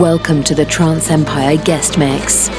Welcome to the Trance Empire guest mix.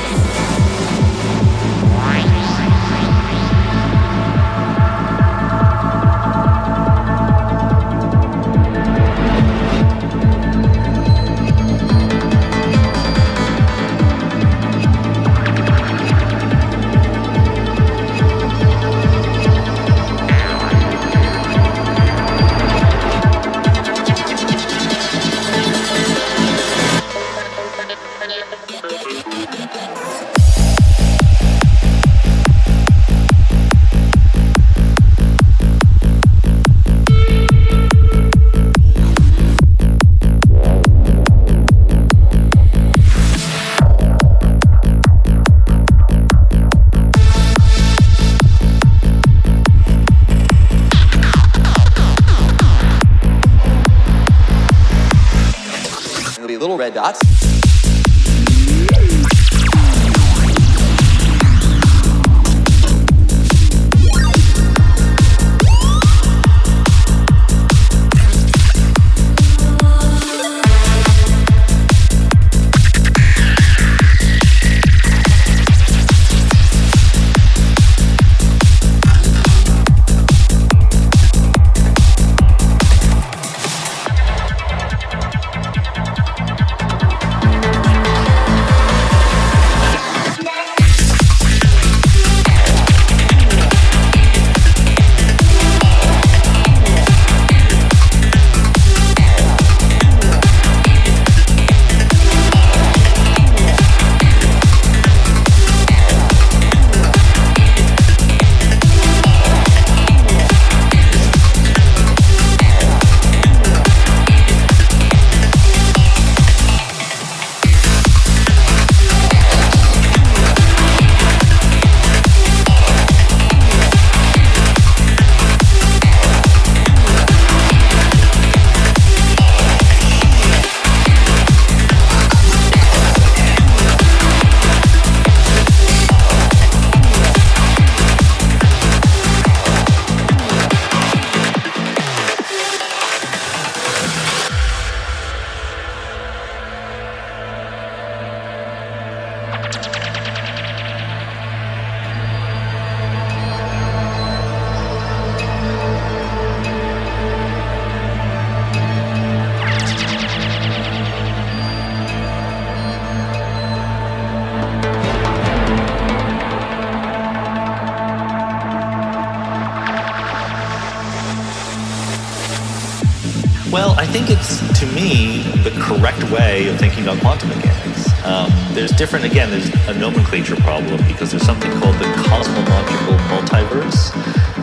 Different, again, there's a nomenclature problem because there's something called the cosmological multiverse,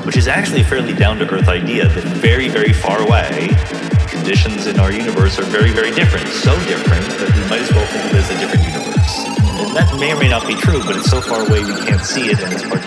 which is actually a fairly down to earth idea that very, very far away, conditions in our universe are very, very different. So different that we might as well think of it as a different universe. And that may or may not be true, but it's so far away we can't see it and it's hard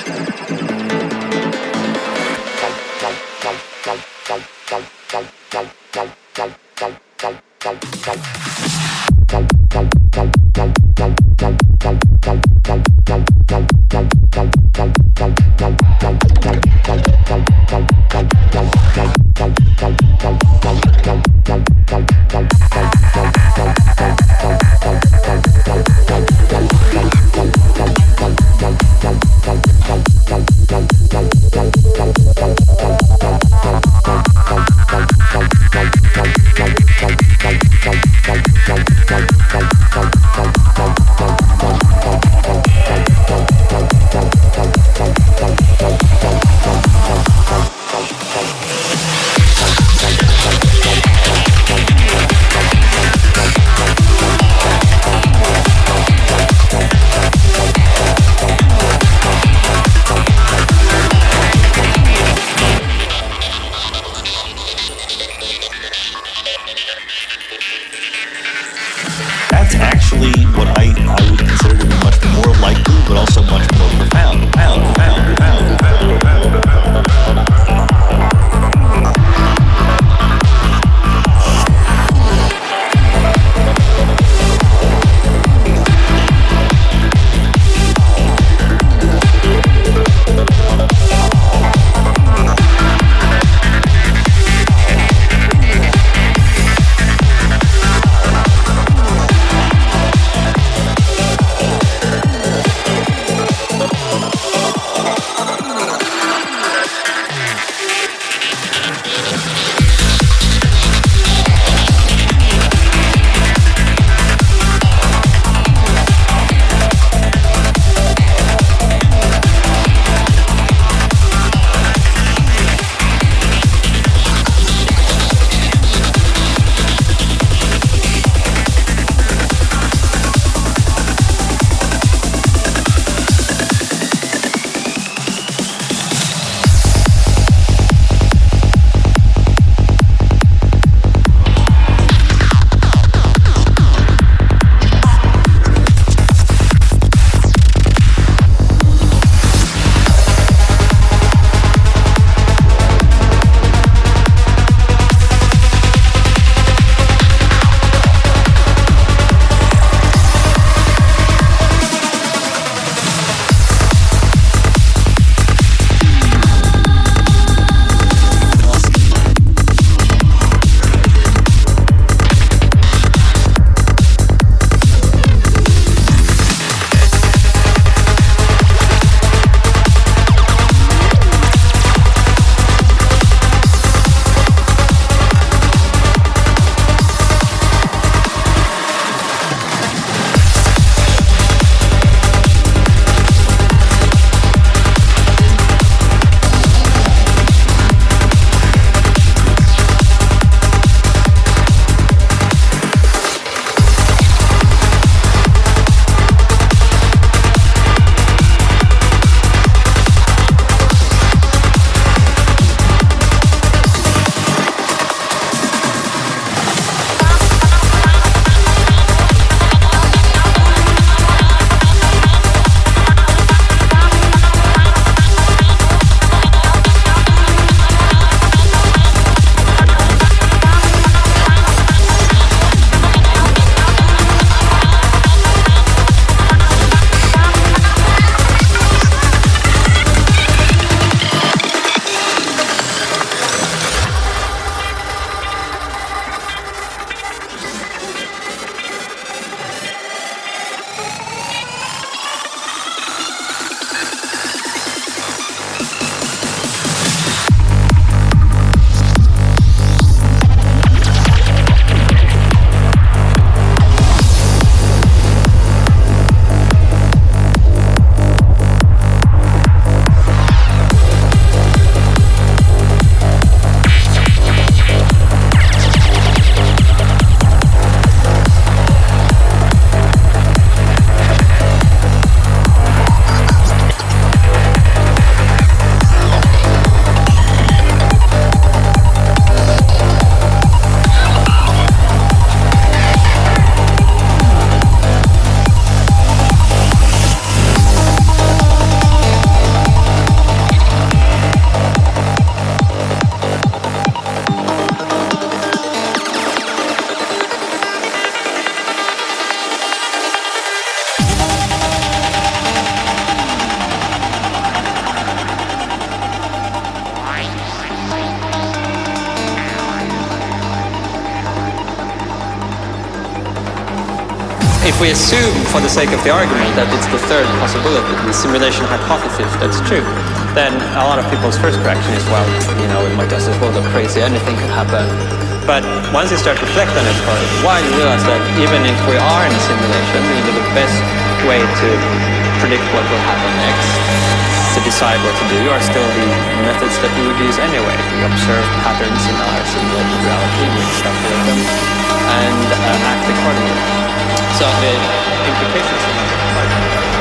for the sake of the argument, that it's the third possibility, the simulation hypothesis that's true, then a lot of people's first reaction is, well, you know, we might just as well go crazy, anything could happen. But once you start to reflect on it for a while, you realize that even if we are in a simulation, you know, the best way to predict what will happen next, to decide what to do, are still the methods that we would use anyway. We observe patterns in our simulated reality, we extrapolate them, and uh, act accordingly. So the implications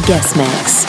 guest mix.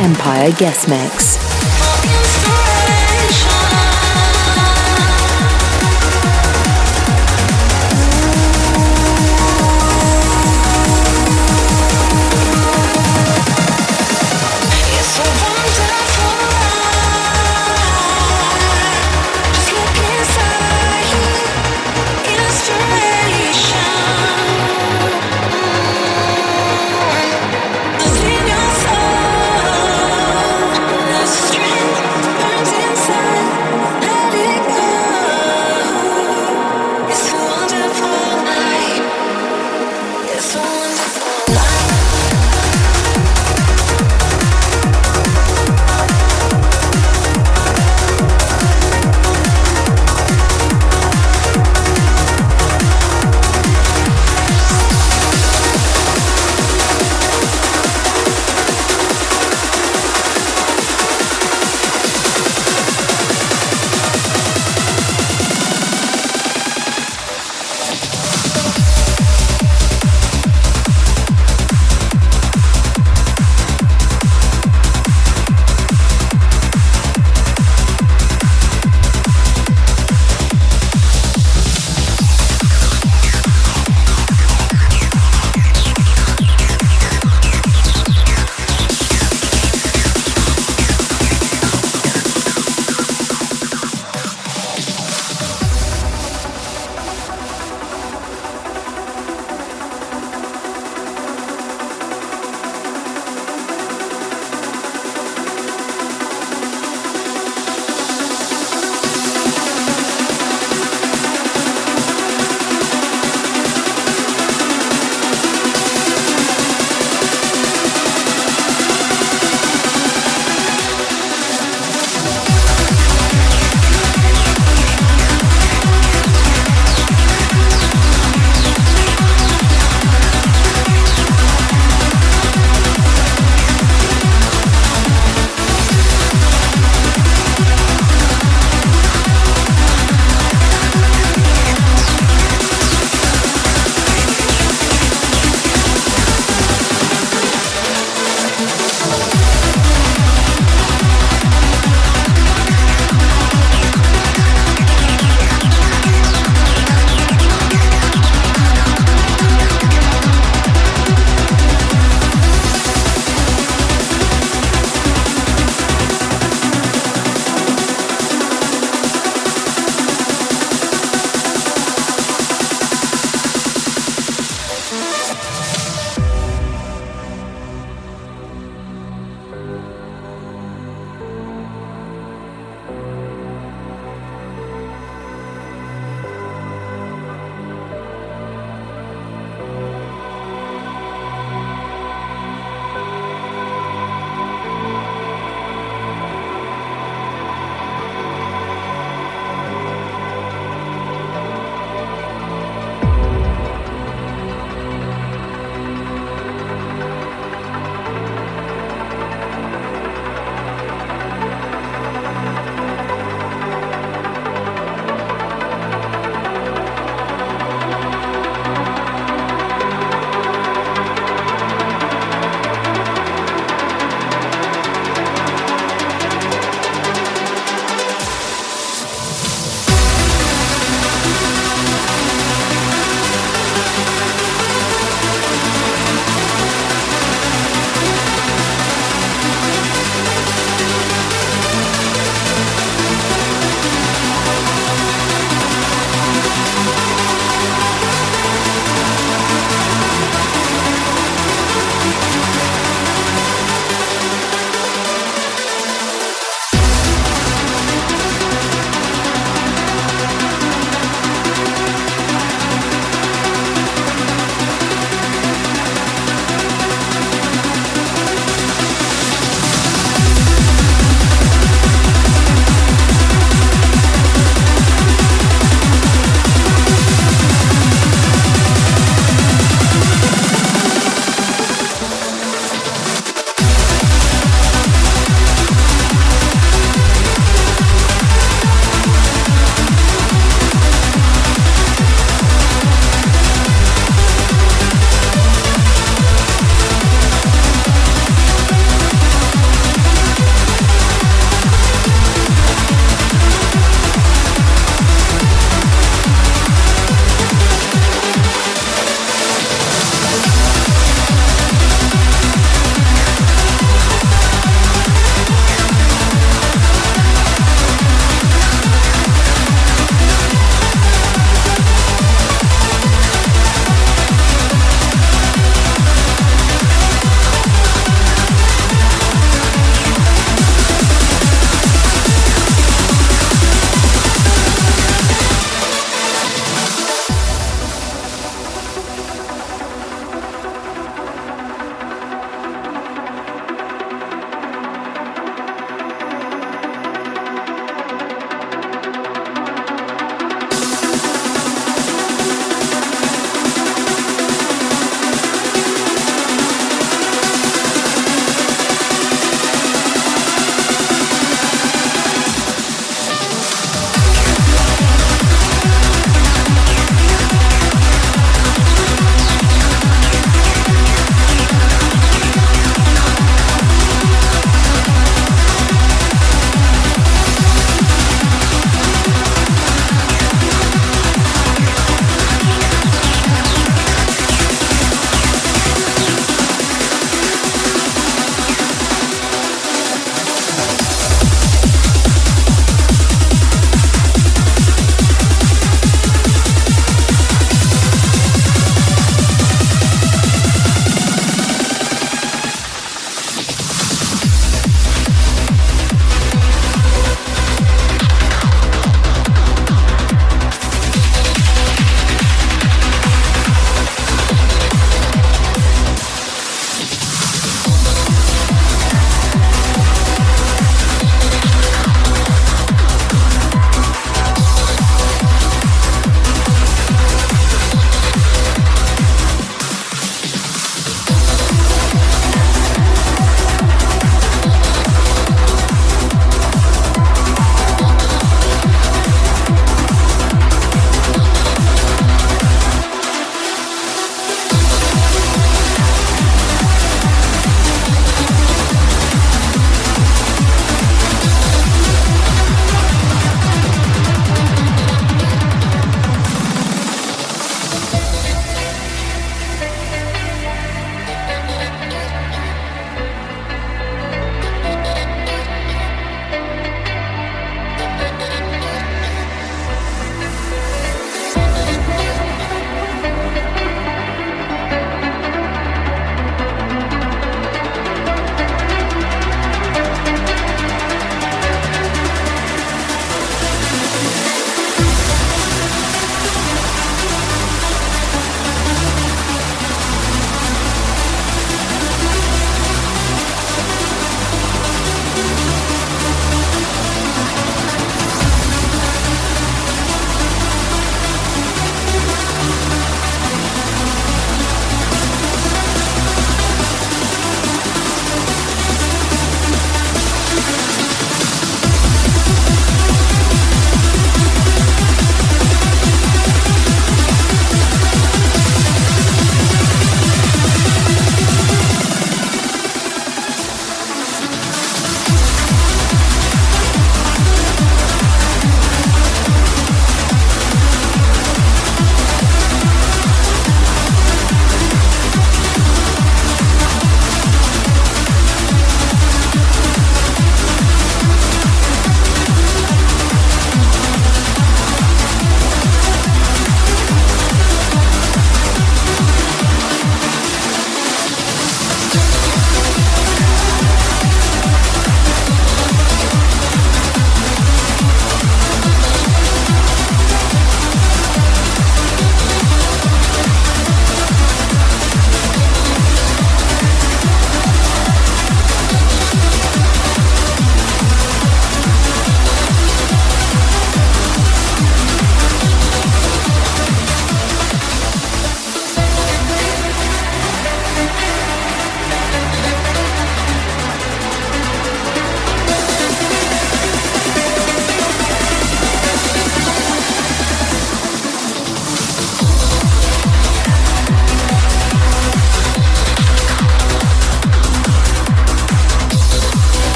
Empire guest mix.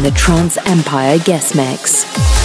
In the Trance Empire guest mix.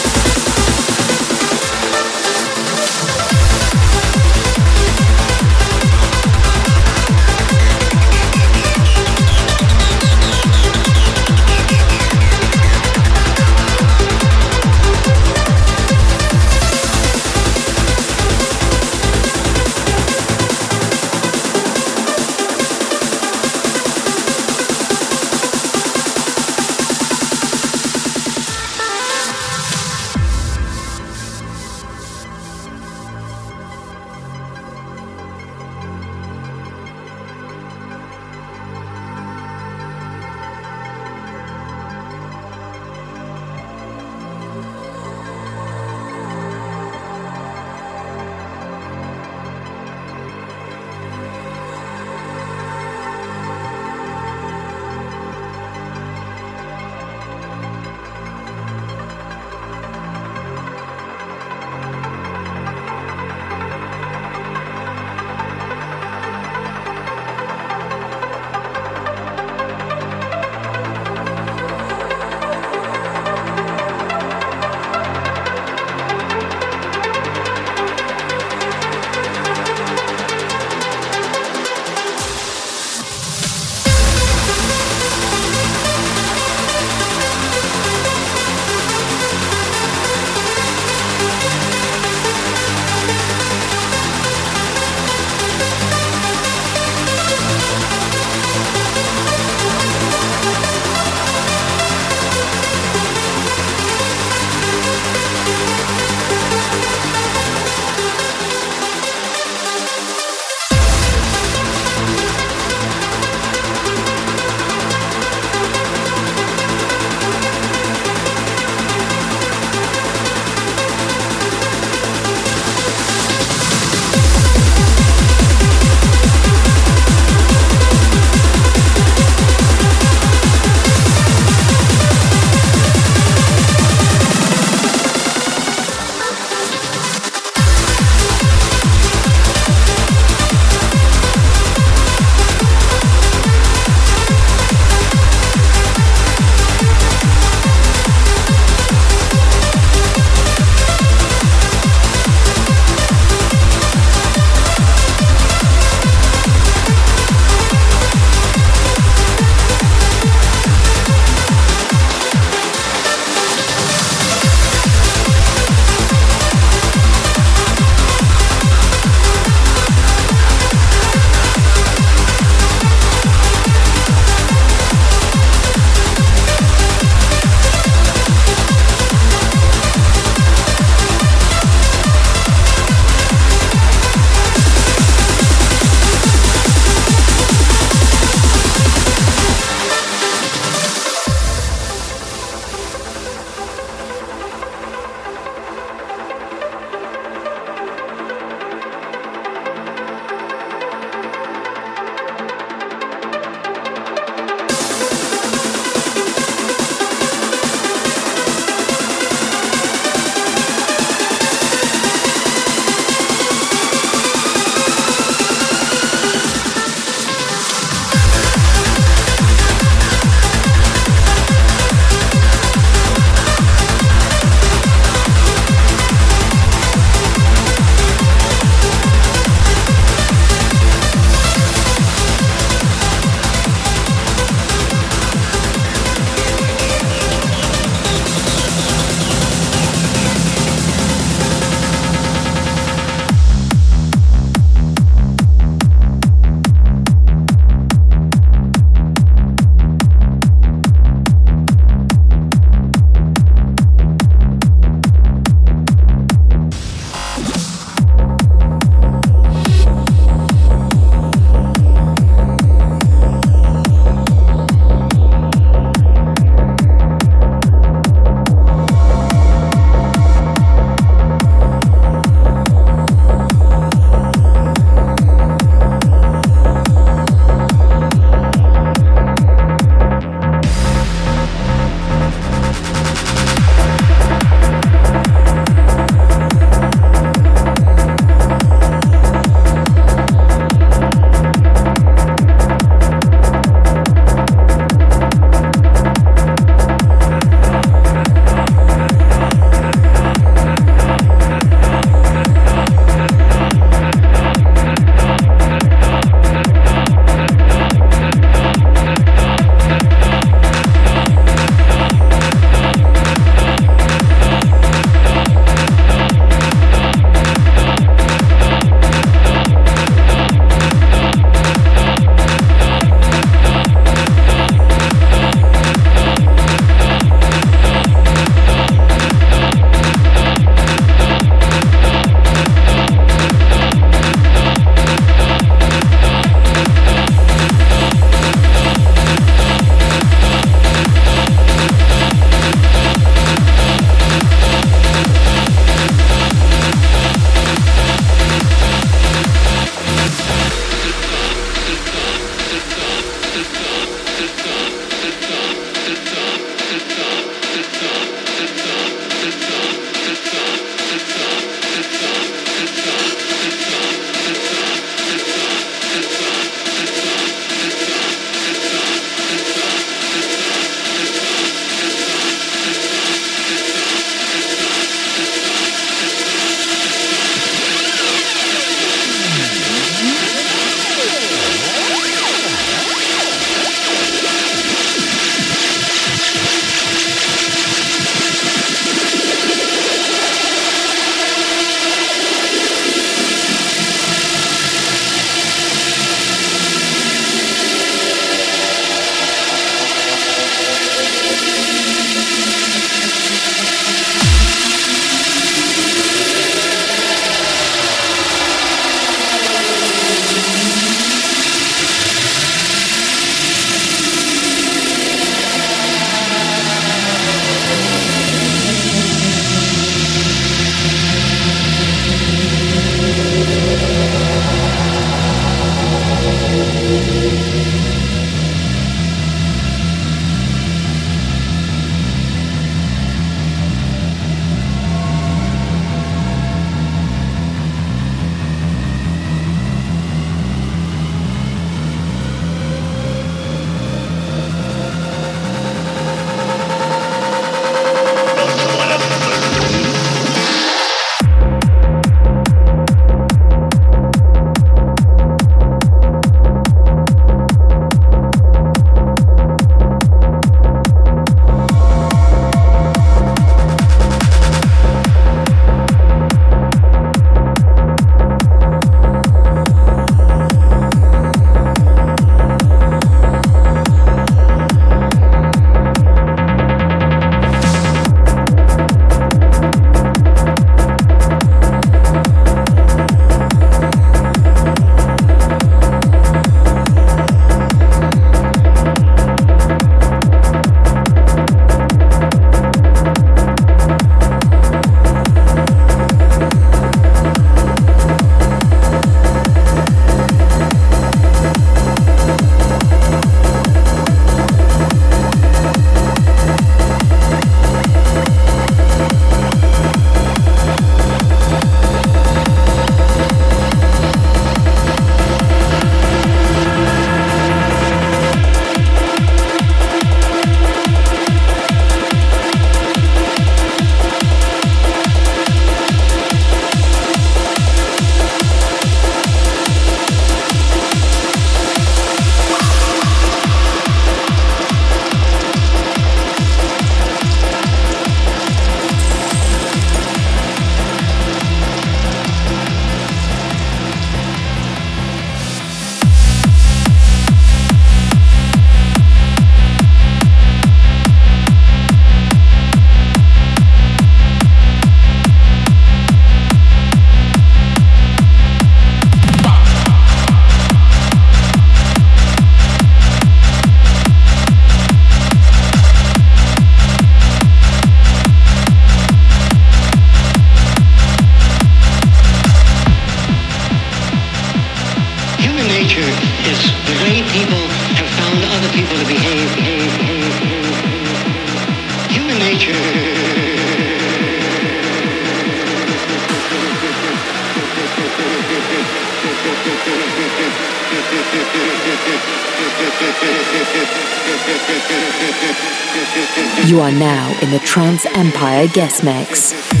Trance Empire guest mix.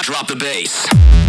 Drop the bass.